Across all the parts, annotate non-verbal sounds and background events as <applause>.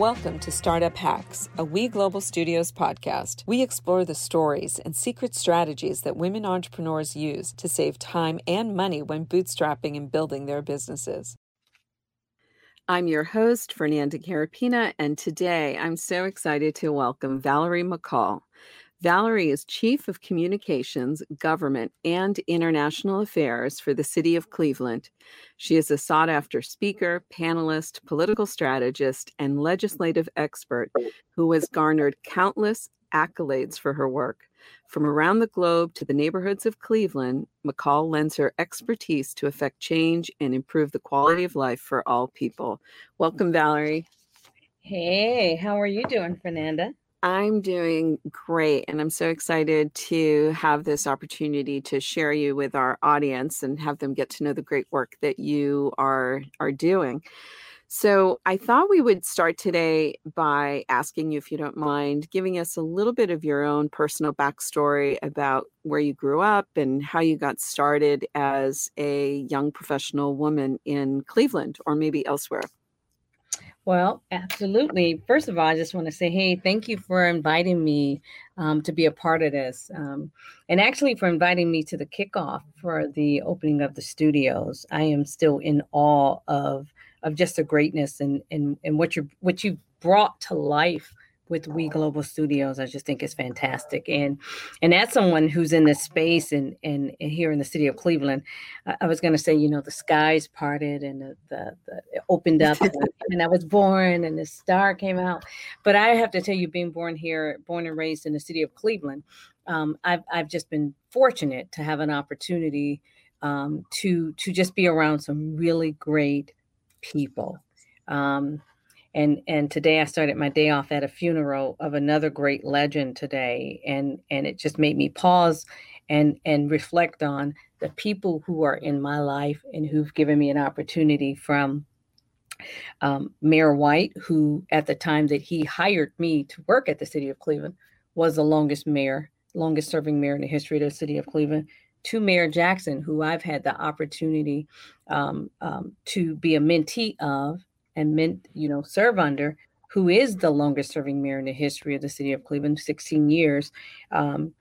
Welcome to Startup Hacks, a We Global Studios podcast. We explore the stories and secret strategies that women entrepreneurs use to save time and money when bootstrapping and building their businesses. I'm your host, Fernanda Carapina, and today I'm so excited to welcome Valarie McCall. Valarie is Chief of Communications, Government, and International Affairs for the City of Cleveland. She is a sought after speaker, panelist, political strategist, and legislative expert who has garnered countless accolades for her work. From around the globe to the neighborhoods of Cleveland, McCall lends her expertise to affect change and improve the quality of life for all people. Welcome, Valarie. Hey, how are you doing, Fernanda? I'm doing great, and I'm so excited to have this opportunity to share you with our audience and have them get to know the great work that you are are doing. So, I thought we would start today by asking you, if you don't mind, giving us a little bit of your own personal backstory about where you grew up and how you got started as a young professional woman in Cleveland or maybe elsewhere. Well, absolutely. First of all, I just want to say, hey, thank you for inviting me um, to be a part of this. Um, and actually, for inviting me to the kickoff for the opening of the studios. I am still in awe of of just the greatness and, and, and what you what you brought to life with We Global Studios. I just think it's fantastic. And and as someone who's in this space and and, and here in the city of Cleveland, I, I was going to say, you know, the skies parted and the, the, the opened up, and, <laughs> and I was born, and the star came out. But I have to tell you, being born here, born and raised in the city of Cleveland, um, I've I've just been fortunate to have an opportunity um, to to just be around some really great people. Um, and and today I started my day off at a funeral of another great legend today, and and it just made me pause and and reflect on the people who are in my life and who've given me an opportunity from um, Mayor White, who at the time that he hired me to work at the city of Cleveland was the longest mayor, longest serving mayor in the history of the city of Cleveland, to Mayor Jackson, who I've had the opportunity um, um, to be a mentee of and meant, you know, serve under, who is the longest serving mayor in the history of the city of Cleveland, 16 years. Um,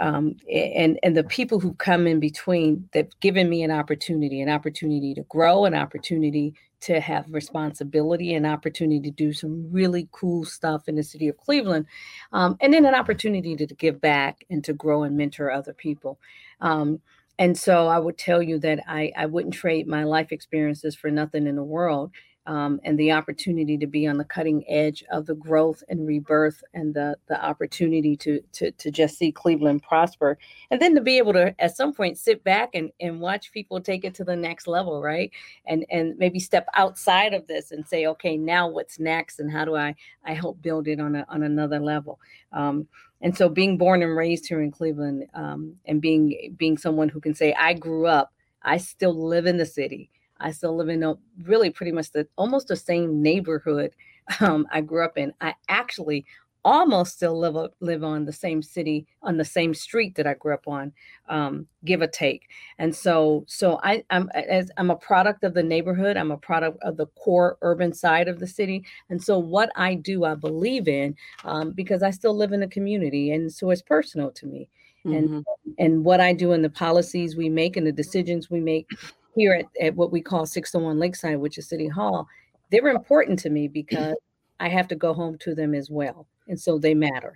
um, and and the people who come in between that given me an opportunity, an opportunity to grow, an opportunity to have responsibility, an opportunity to do some really cool stuff in the city of Cleveland, um, and then an opportunity to, to, give back and to grow and mentor other people. Um, and so I would tell you that I, I wouldn't trade my life experiences for nothing in the world um, and the opportunity to be on the cutting edge of the growth and rebirth and the the opportunity to to to just see Cleveland prosper. And then to be able to at some point sit back and and watch people take it to the next level right? And and maybe step outside of this and say okay now what's next and how do I I help build it on a, on another level? Um, and so being born and raised here in Cleveland um, and being being someone who can say I grew up I still live in the city I still live in a really pretty much the almost the same neighborhood <laughs> um, I grew up in. I actually almost still live live on the same city on the same street that I grew up on, um, give or take. And so so I, I'm as I'm a product of the neighborhood. I'm a product of the core urban side of the city. And so what I do, I believe in um, because I still live in a community, and so it's personal to me. Mm-hmm. And and what I do and the policies we make and the decisions we make here at, at what we call 601 Lakeside, which is City Hall, they're important to me because I have to go home to them as well. And so they matter.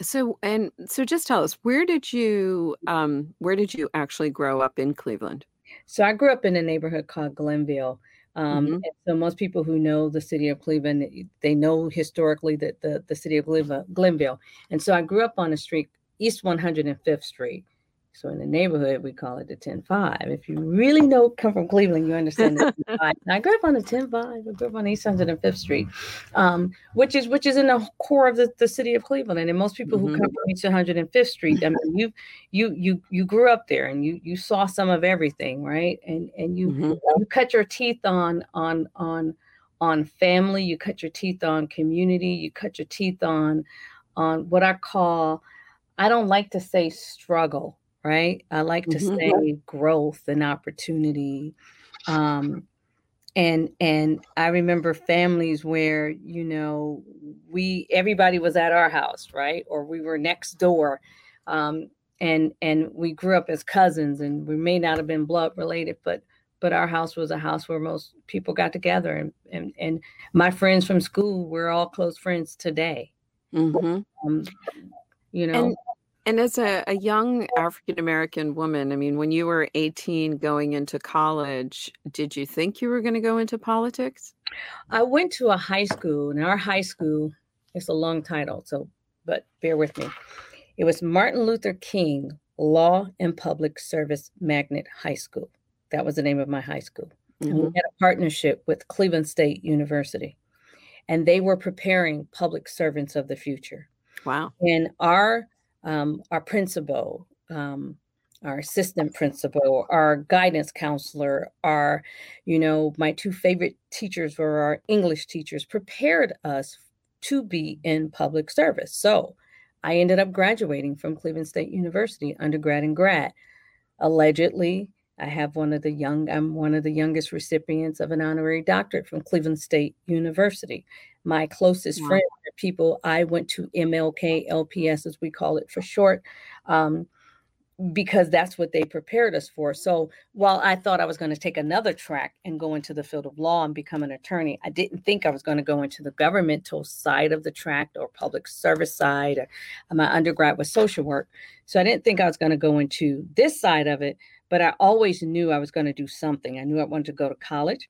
So and so just tell us where did you um where did you actually grow up in Cleveland? So I grew up in a neighborhood called Glenville. Um, mm-hmm. so most people who know the city of Cleveland, they know historically that the, the city of Glenville. And so I grew up on a street, East 105th Street. So in the neighborhood, we call it the 10-5. If you really know, come from Cleveland, you understand the 10-5. I grew up on the 10-5. I grew up on East 105th Street, um, which is which is in the core of the, the city of Cleveland. And most people mm-hmm. who come from East 105th Street, I mean, you you you you grew up there and you you saw some of everything, right? And and you mm-hmm. you cut your teeth on on on on family. You cut your teeth on community. You cut your teeth on on what I call I don't like to say struggle right? I like to mm-hmm. say growth and opportunity. Um, and and I remember families where you know we everybody was at our house, right, or we were next door, um, and and we grew up as cousins, and we may not have been blood related, but but our house was a house where most people got together, and and and my friends from school we're all close friends today. Mm-hmm. Um, you know. And- and as a, a young African American woman, I mean, when you were 18 going into college, did you think you were going to go into politics? I went to a high school, and our high school, it's a long title, so, but bear with me. It was Martin Luther King Law and Public Service Magnet High School. That was the name of my high school. Mm-hmm. we had a partnership with Cleveland State University, and they were preparing public servants of the future. Wow. And our um, our principal, um, our assistant principal, our guidance counselor, our, you know, my two favorite teachers were our English teachers, prepared us to be in public service. So I ended up graduating from Cleveland State University, undergrad and grad. Allegedly, I have one of the young, I'm one of the youngest recipients of an honorary doctorate from Cleveland State University. My closest wow. friends are people I went to MLK, LPS, as we call it for short, um, because that's what they prepared us for. So while I thought I was going to take another track and go into the field of law and become an attorney, I didn't think I was going to go into the governmental side of the track or public service side. Or, my undergrad was social work. So I didn't think I was going to go into this side of it, but I always knew I was going to do something. I knew I wanted to go to college.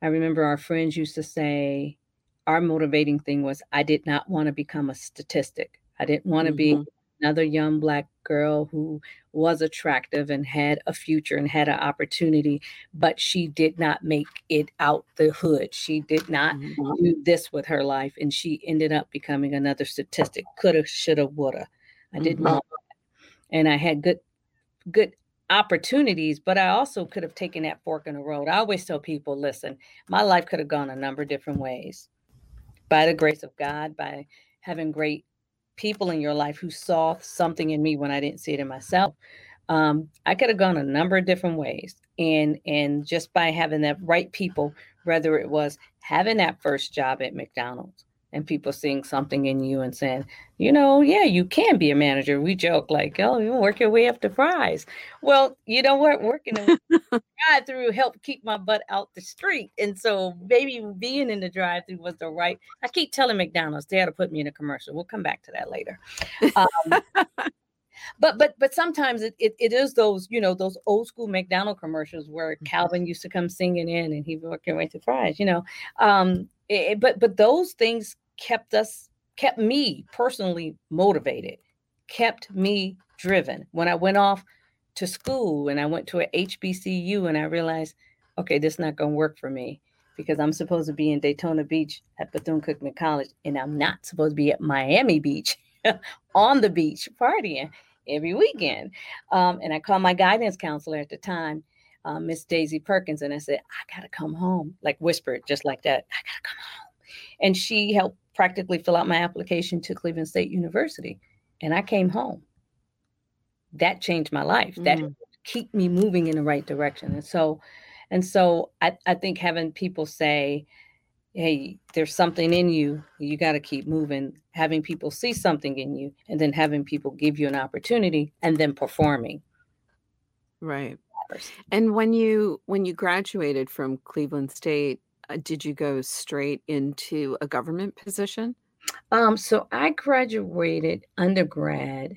I remember our friends used to say, our motivating thing was I did not want to become a statistic. I didn't want to mm-hmm. be another young black girl who was attractive and had a future and had an opportunity, but she did not make it out the hood. She did not mm-hmm. do this with her life, and she ended up becoming another statistic. Coulda, shoulda, woulda. I didn't mm-hmm. want that, and I had good, good opportunities, but I also could have taken that fork in the road. I always tell people, listen, my life could have gone a number of different ways by the grace of God, by having great people in your life who saw something in me when I didn't see it in myself. Um, I could have gone a number of different ways, and and just by having that right people, whether it was having that first job at McDonald's, and people seeing something in you and saying, you know, yeah, you can be a manager. We joke like, oh, you work your way up to fries. Well, you know what? Working drive <laughs> through helped keep my butt out the street. And so maybe being in the drive through was the right. I keep telling McDonald's they had to put me in a commercial. We'll come back to that later. Um, <laughs> but but but sometimes it, it, it is those you know those old school McDonald commercials where mm-hmm. Calvin used to come singing in and he worked your way to fries. You know, um, it, but but those things kept us kept me personally motivated kept me driven when i went off to school and i went to a hbcu and i realized okay this is not going to work for me because i'm supposed to be in daytona beach at bethune-cookman college and i'm not supposed to be at miami beach <laughs> on the beach partying every weekend um, and i called my guidance counselor at the time uh, Miss Daisy Perkins, and I said, I gotta come home, like whispered, just like that. I gotta come home. And she helped practically fill out my application to Cleveland State University, and I came home. That changed my life. Mm. That keep me moving in the right direction. And so, and so I, I think having people say, hey, there's something in you, you got to keep moving, having people see something in you, and then having people give you an opportunity and then performing. Right. And when you when you graduated from Cleveland State, uh, did you go straight into a government position? Um, so I graduated undergrad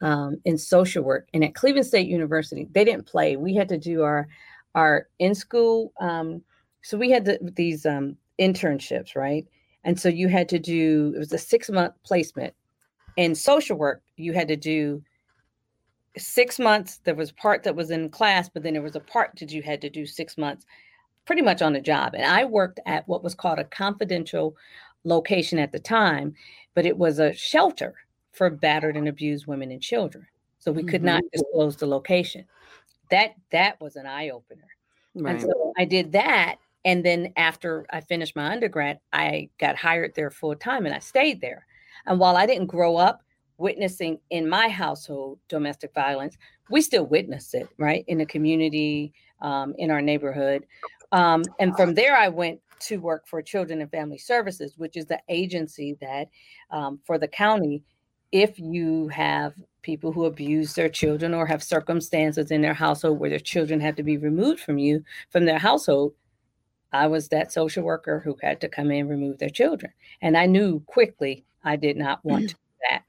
um, in social work, and at Cleveland State University, they didn't play. We had to do our our in school. Um, so we had the, these um, internships, right? And so you had to do it was a six month placement. In social work, you had to do six months. There was part that was in class, but then there was a part that you had to do six months, pretty much on the job. And I worked at what was called a confidential location at the time, but it was a shelter for battered and abused women and children. So we could mm-hmm. not disclose the location. That that was an eye opener. Right. And so I did that. And then after I finished my undergrad, I got hired there full time and I stayed there. And while I didn't grow up witnessing in my household domestic violence, we still witness it, right? In the community, um, in our neighborhood. Um, and from there, I went to work for Children and Family Services, which is the agency that um, for the county, if you have people who abuse their children or have circumstances in their household where their children have to be removed from you, from their household, I was that social worker who had to come in and remove their children. And I knew quickly I did not want to do that.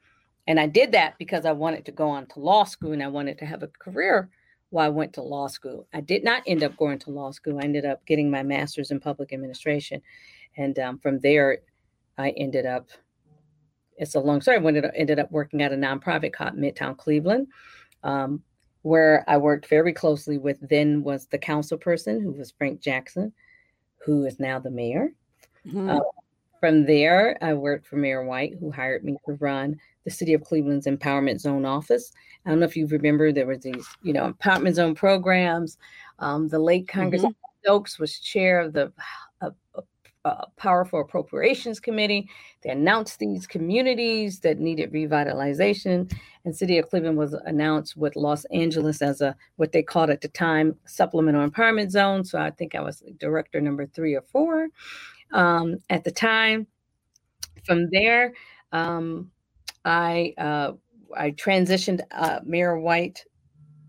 And I did that because I wanted to go on to law school and I wanted to have a career while I went to law school. I did not end up going to law school. I ended up getting my master's in public administration. And um, from there, I ended up, it's a long story, I ended up, ended up working at a nonprofit called Midtown Cleveland, um, where I worked very closely with then was the council person who was Frank Jackson, who is now the mayor. Mm-hmm. Uh, from there, I worked for Mayor White, who hired me to run the City of Cleveland's Empowerment Zone office. I don't know if you remember, there were these, you know, Empowerment Zone programs. Um, the late Congressman mm-hmm. Stokes was chair of the uh, uh, Powerful Appropriations Committee. They announced these communities that needed revitalization, and City of Cleveland was announced with Los Angeles as a what they called at the time supplemental empowerment zone. So I think I was director number three or four um, at the time. From there, um, I uh, I transitioned. Uh, Mayor White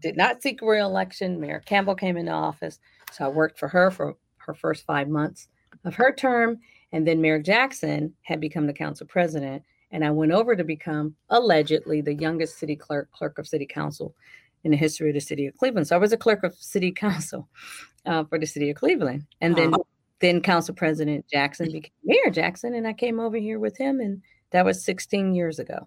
did not seek re-election. Mayor Campbell came into office, so I worked for her for her first five months of her term, and then Mayor Jackson had become the council president, and I went over to become allegedly the youngest city clerk, clerk of city council in the history of the city of Cleveland. So I was a clerk of city council <laughs> uh, for the city of Cleveland, and then then council president Jackson became Mayor Jackson, and I came over here with him, and that was 16 years ago.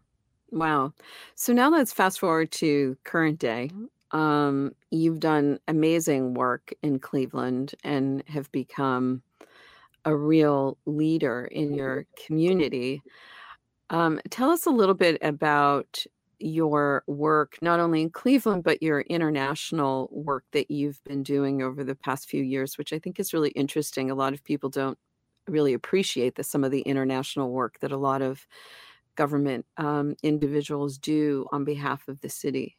Wow. So now let's fast forward to current day. Um, you've done amazing work in Cleveland and have become a real leader in your community. Um, tell us a little bit about your work, not only in Cleveland, but your international work that you've been doing over the past few years, which I think is really interesting. A lot of people don't really appreciate the, some of the international work that a lot of government um, individuals do on behalf of the city.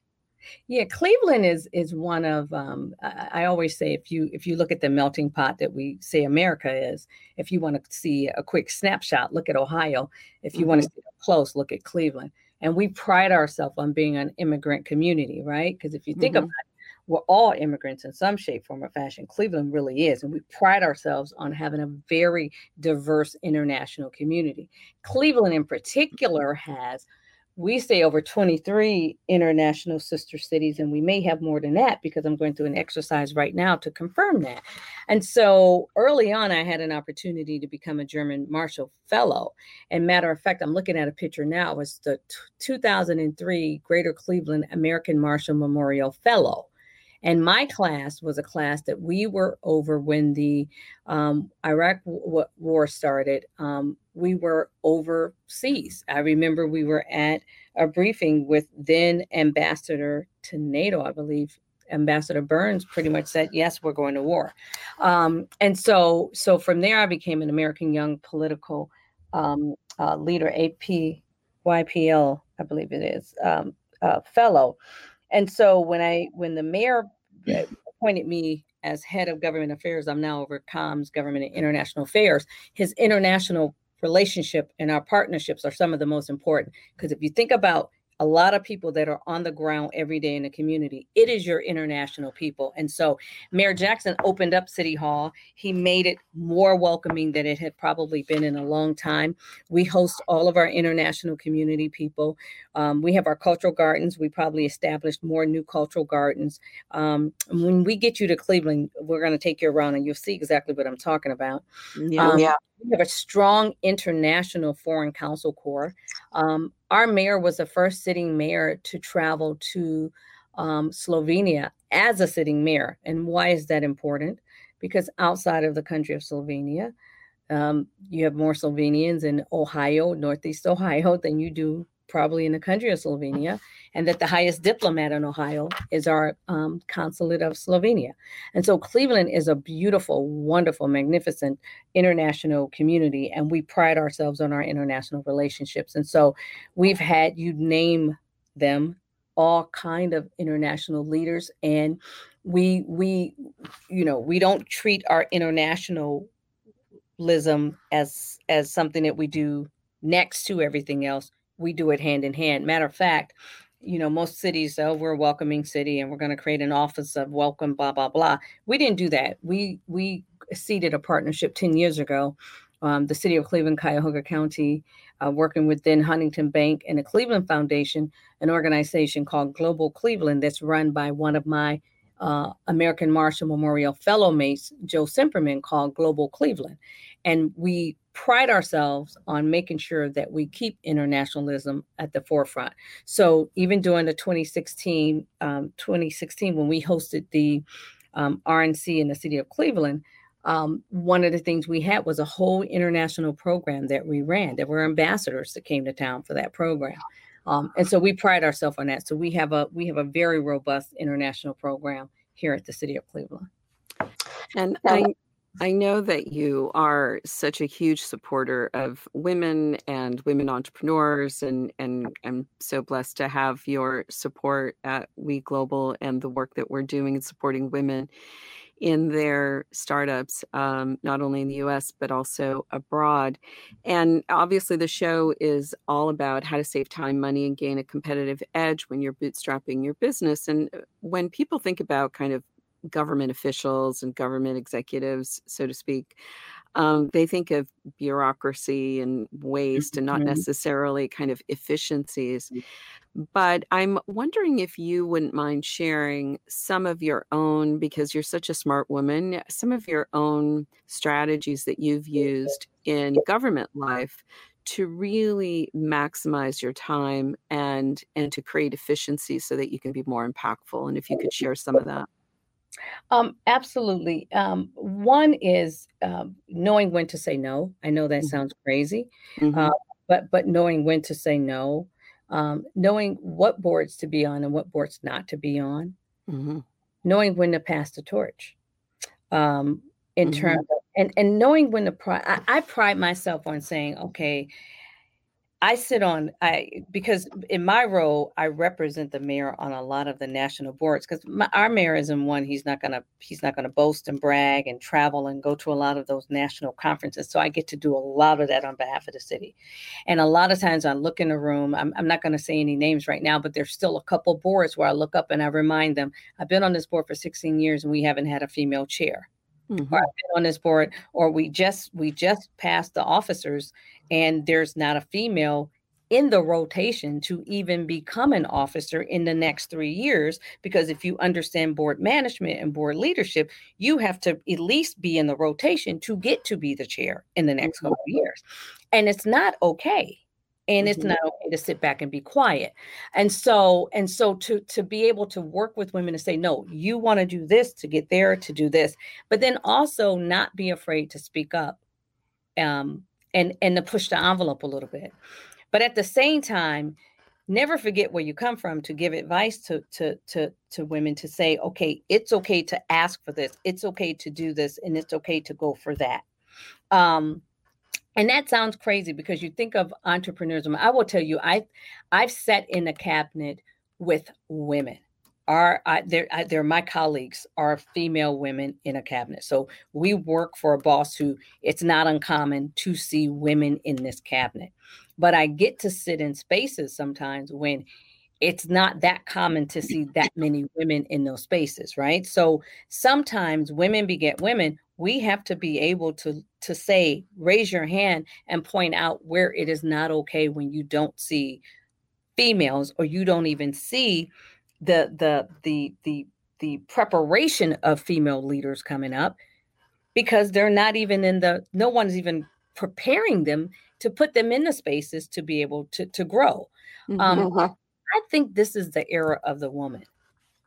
Yeah, Cleveland is is one of um, I, I, always say if you if you look at the melting pot that we say America is, if you want to see a quick snapshot, look at Ohio. If you mm-hmm. want to see up close, look at Cleveland. And we pride ourselves on being an immigrant community, right? Because if you think mm-hmm. about it, we're all immigrants in some shape, form, or fashion. Cleveland really is. And we pride ourselves on having a very diverse international community. Cleveland, in particular, has we say over 23 international sister cities, and we may have more than that because I'm going through an exercise right now to confirm that. And so early on, I had an opportunity to become a German Marshall Fellow. And matter of fact, I'm looking at a picture now. It was the t- 2003 Greater Cleveland American Marshall Memorial Fellow. And my class was a class that we were over when the um, Iraq w- war started. Um, we were overseas. I remember we were at a briefing with then ambassador to NATO, I believe, Ambassador Burns pretty much said, "Yes, we're going to war," um, and so so from there, I became an American Young Political um, uh, Leader, APYPL, I believe it is, um, uh, fellow, and so when I when the mayor uh, appointed me as head of government affairs, I'm now over comms, government and international affairs. His international relationship and our partnerships are some of the most important because if you think about a lot of people that are on the ground every day in the community. It is your international people. And so Mayor Jackson opened up City Hall. He made it more welcoming than it had probably been in a long time. We host all of our international community people. Um, we have our cultural gardens. We probably established more new cultural gardens. Um, when we get you to Cleveland, we're going to take you around and you'll see exactly what I'm talking about. Yeah. Um, yeah. We have a strong international foreign council corps. Um, our mayor was the first sitting mayor to travel to um, Slovenia as a sitting mayor. And why is that important? Because outside of the country of Slovenia, um, you have more Slovenians in Ohio, Northeast Ohio, than you do probably in the country of Slovenia, and that the highest diplomat in Ohio is our um, consulate of Slovenia. And so Cleveland is a beautiful, wonderful, magnificent international community, and we pride ourselves on our international relationships. And so we've had you name them all kind of international leaders and we we you know we don't treat our internationalism as as something that we do next to everything else we do it hand in hand. Matter of fact you know most cities oh we're a welcoming city and we're going to create an office of welcome blah blah blah. We didn't do that. We we seeded a partnership 10 years ago um, the city of cleveland cuyahoga county uh, working with then huntington bank and the cleveland foundation an organization called global cleveland that's run by one of my uh, American Marshall Memorial Fellow mates, Joe Cimperman, called Global Cleveland. And we pride ourselves on making sure that we keep internationalism at the forefront. So even during the 2016, um, 2016 when we hosted the um, RNC in the city of Cleveland, um, one of the things we had was a whole international program that we ran. There were ambassadors that came to town for that program. Um, and so we pride ourselves on that. So we have a we have a very robust international program here at the City of Cleveland. And I I know that you are such a huge supporter of women and women entrepreneurs, and and I'm so blessed to have your support at We Global and the work that we're doing in supporting women in their startups, um, not only in the US, but also abroad. And obviously, the show is all about how to save time, money, and gain a competitive edge when you're bootstrapping your business. And uh, when people think about kind of government officials and government executives, so to speak, um, they think of bureaucracy and waste and not mm-hmm. necessarily kind of efficiencies. Mm. But I'm wondering if you wouldn't mind sharing some of your own, because you're such a smart woman, some of your own strategies that you've used in government life to really maximize your time and and to create efficiency so that you can be more impactful and if you could share some of that um, absolutely. Um, one is um, knowing when to say no. I know that mm-hmm. sounds crazy, mm-hmm. uh, but but knowing when to say no, um, knowing what boards to be on and what boards not to be on, mm-hmm. knowing when to pass the torch. Um, in mm-hmm. terms of, and and knowing when to pride, I, I pride myself on saying, okay, I sit on I because in my role I represent the mayor on a lot of the national boards because our mayor is in one he's not gonna he's not gonna boast and brag and travel and go to a lot of those national conferences so I get to do a lot of that on behalf of the city, and a lot of times I look in a room I'm I'm not gonna say any names right now but there's still a couple boards where I look up and I remind them I've been on this board for 16 years and we haven't had a female chair mm-hmm. or I've been on this board, or we just we just passed the officers and there's not a female in the rotation to even become an officer in the next three years. Because if you understand board management and board leadership, you have to at least be in the rotation to get to be the chair in the next couple of years. And it's not okay and it's mm-hmm. not okay to sit back and be quiet. And so and so to to be able to work with women to say no you want to do this to get there to do this but then also not be afraid to speak up um and and to push the envelope a little bit. But at the same time never forget where you come from to give advice to to to to women to say okay it's okay to ask for this. It's okay to do this and it's okay to go for that. Um and that sounds crazy because you think of entrepreneurship. I will tell you, I I've sat in a cabinet with women. Are they're they're my colleagues are female women in a cabinet. So we work for a boss who it's not uncommon to see women in this cabinet. But I get to sit in spaces sometimes when it's not that common to see that many women in those spaces, right? So sometimes women beget women. We have to be able to to say, raise your hand and point out where it is not okay when you don't see females or you don't even see the the the the the preparation of female leaders coming up because they're not even in the no one's even preparing them to put them in the spaces to be able to to grow um, mm-hmm. um, I think this is the era of the woman.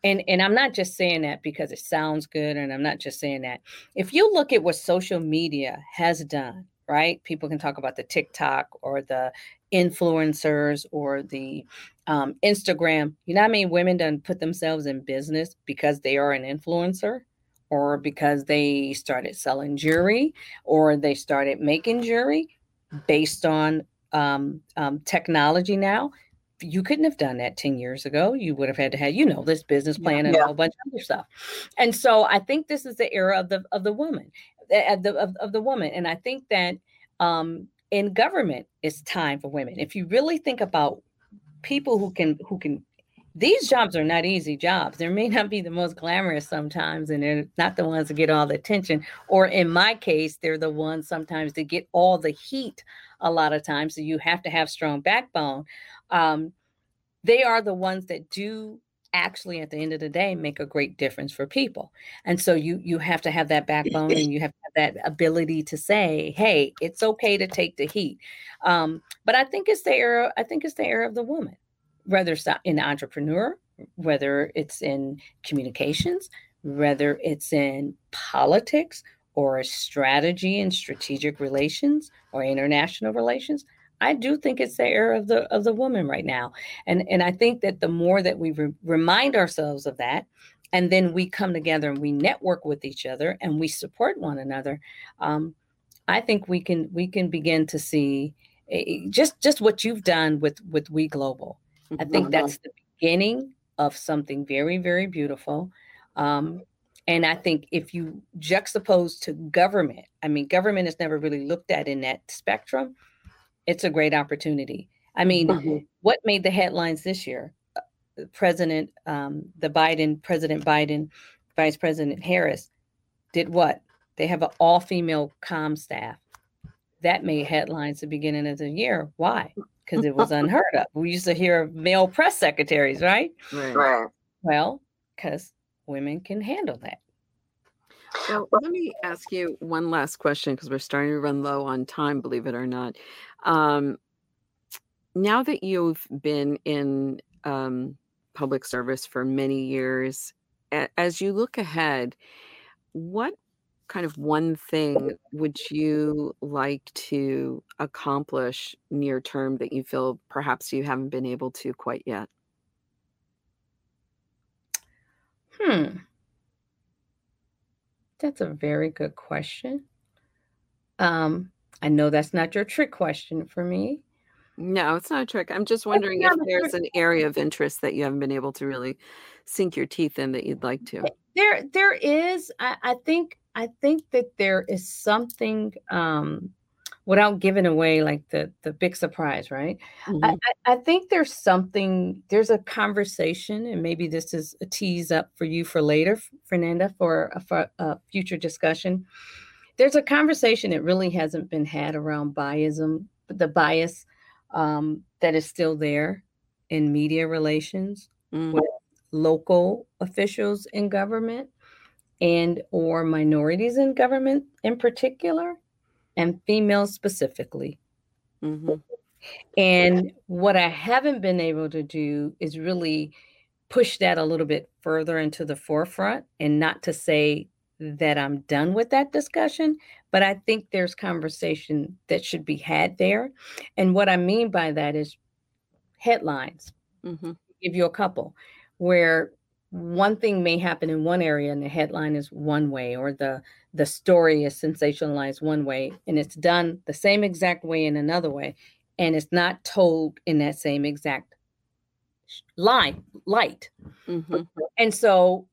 And and I'm not just saying that because it sounds good and I'm not just saying that. If you look at what social media has done, right? People can talk about the TikTok or the influencers or the um, Instagram. You know I many women done put themselves in business because they are an influencer or because they started selling jewelry or they started making jewelry based on um, um, technology now you couldn't have done that 10 years ago. You would have had to have, you know, this business plan and yeah. a whole bunch of other stuff. And so I think this is the era of the of the woman, of the of, of the woman. And I think that um in government it's time for women. If you really think about people who can who can these jobs are not easy jobs. They may not be the most glamorous sometimes, and they're not the ones that get all the attention. Or in my case, they're the ones sometimes that get all the heat a lot of times. So you have to have strong backbone. Um, they are the ones that do actually at the end of the day make a great difference for people and so you you have to have that backbone and you have, have that ability to say hey it's okay to take the heat um, but i think it's the era i think it's the era of the woman whether it's in entrepreneur, whether it's in communications, whether it's in politics or strategy and strategic relations or international relations. I do think it's the era of the of the woman right now, and and I think that the more that we re- remind ourselves of that, and then we come together and we network with each other and we support one another, um, I think we can we can begin to see a, just just what you've done with with We Global I think that's the beginning of something very, very beautiful. Um, and I think if you juxtapose to government, I mean, government is never really looked at in that spectrum. It's a great opportunity. I mean, mm-hmm. what made the headlines this year? Uh, President, um, the Biden, President Biden, Vice President Harris did what? They have an all female com staff. That made headlines the beginning of the year. Why? because it was <laughs> unheard of. We used to hear male press secretaries, right? Right. Well, because women can handle that. Well, let me ask you one last question because we're starting to run low on time, believe it or not. Um, now that you've been in um, public service for many years, a- as you look ahead, what kind of one thing would you like to accomplish near term that you feel perhaps you haven't been able to quite yet? Hmm. That's a very good question. Um, I know that's not your trick question for me. No, it's not a trick. I'm just wondering if there's an area of interest that you haven't been able to really sink your teeth in that you'd like to. There, there is. I, I think I think that there is something um, without giving away like the the big surprise, right? Mm-hmm. I, I, think there's something. There's a conversation, and maybe this is a tease up for you for later, Fernanda, for a, for a future discussion. There's a conversation that really hasn't been had around biasm, the bias um, that is still there in media relations mm-hmm. with local officials in government and or minorities in government in particular and females specifically mm-hmm. and what i haven't been able to do is really push that a little bit further into the forefront and not to say that i'm done with that discussion but i think there's conversation that should be had there and what i mean by that is headlines mm-hmm. give you a couple where one thing may happen in one area and the headline is one way or the the story is sensationalized one way and it's done the same exact way in another way and it's not told in that same exact line light mm-hmm. and so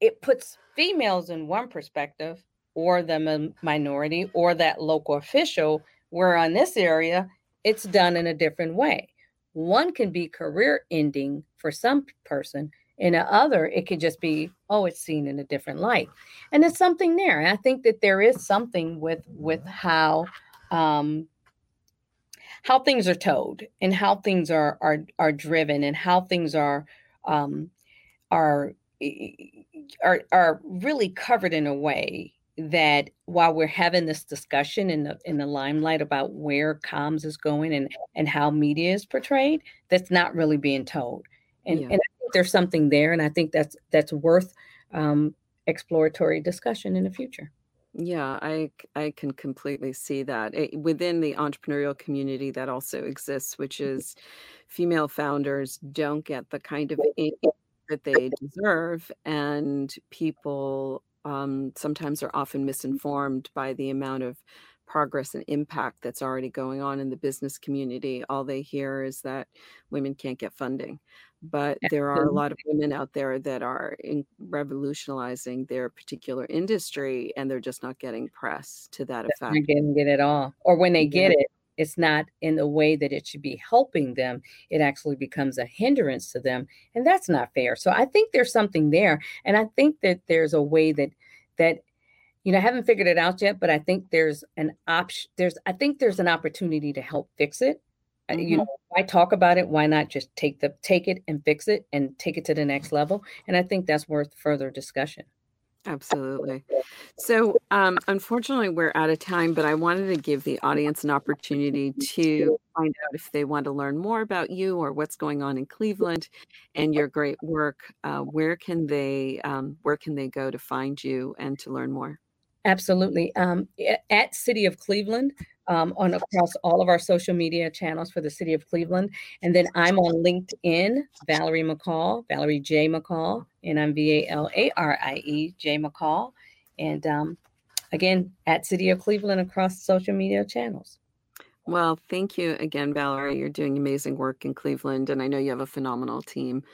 it puts females in one perspective or the minority or that local official where on this area it's done in a different way one can be career ending for some person in a other it could just be oh it's seen in a different light and it's something there and i think that there is something with with how um how things are told and how things are are are driven and how things are um are are are really covered in a way that while we're having this discussion in the in the limelight about where comms is going and and how media is portrayed that's not really being told and, yeah. and there's something there, and I think that's that's worth um, exploratory discussion in the future. Yeah, I I can completely see that it, within the entrepreneurial community that also exists, which mm-hmm. is female founders don't get the kind of that they deserve, and people um, sometimes are often misinformed by the amount of progress and impact that's already going on in the business community. All they hear is that women can't get funding. But there are a lot of women out there that are in revolutionizing their particular industry and they're just not getting press to that effect. Not getting it at all. Or when they get it, it's not in the way that it should be helping them. It actually becomes a hindrance to them. And that's not fair. So I think there's something there. And I think that there's a way that that you know, I haven't figured it out yet, but I think there's an option. There's, I think there's an opportunity to help fix it. Mm-hmm. You know, I talk about it. Why not just take the take it and fix it and take it to the next level? And I think that's worth further discussion. Absolutely. So, um, unfortunately, we're out of time, but I wanted to give the audience an opportunity to find out if they want to learn more about you or what's going on in Cleveland and your great work. Uh, where can they um, where can they go to find you and to learn more? Absolutely. Um, at City of Cleveland, um, on across all of our social media channels for the City of Cleveland. And then I'm on LinkedIn, Valarie McCall, Valarie J. McCall, and I'm V A L A R I E J McCall. And um, again, at City of Cleveland across social media channels. Well, thank you again, Valarie. You're doing amazing work in Cleveland, and I know you have a phenomenal team.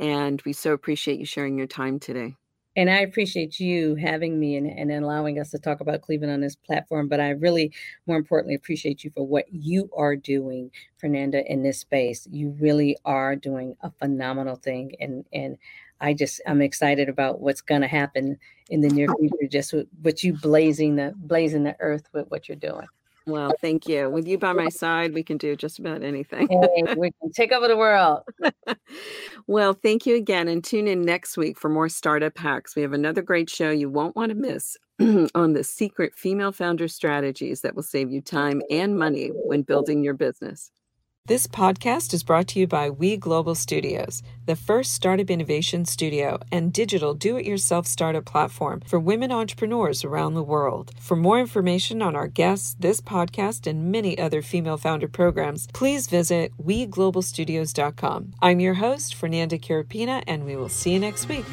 And we so appreciate you sharing your time today. And I appreciate you having me and, and allowing us to talk about Cleveland on this platform. But I really, more importantly, appreciate you for what you are doing, Fernanda, in this space. You really are doing a phenomenal thing. And and I just I'm excited about what's gonna happen in the near future, just with, with you blazing the blazing the earth with what you're doing. Well, thank you. With you by my side, we can do just about anything. hey, we can take over the world. <laughs> well, thank you again. And tune in next week for more startup hacks. We have another great show you won't want to miss <clears throat> on the secret female founder strategies that will save you time and money when building your business. This podcast is brought to you by We Global Studios, the first startup innovation studio and digital do it yourself startup platform for women entrepreneurs around the world. For more information on our guests, this podcast, and many other female founder programs, please visit WeGlobalStudios.com. I'm your host, Fernanda Carapina, and we will see you next week.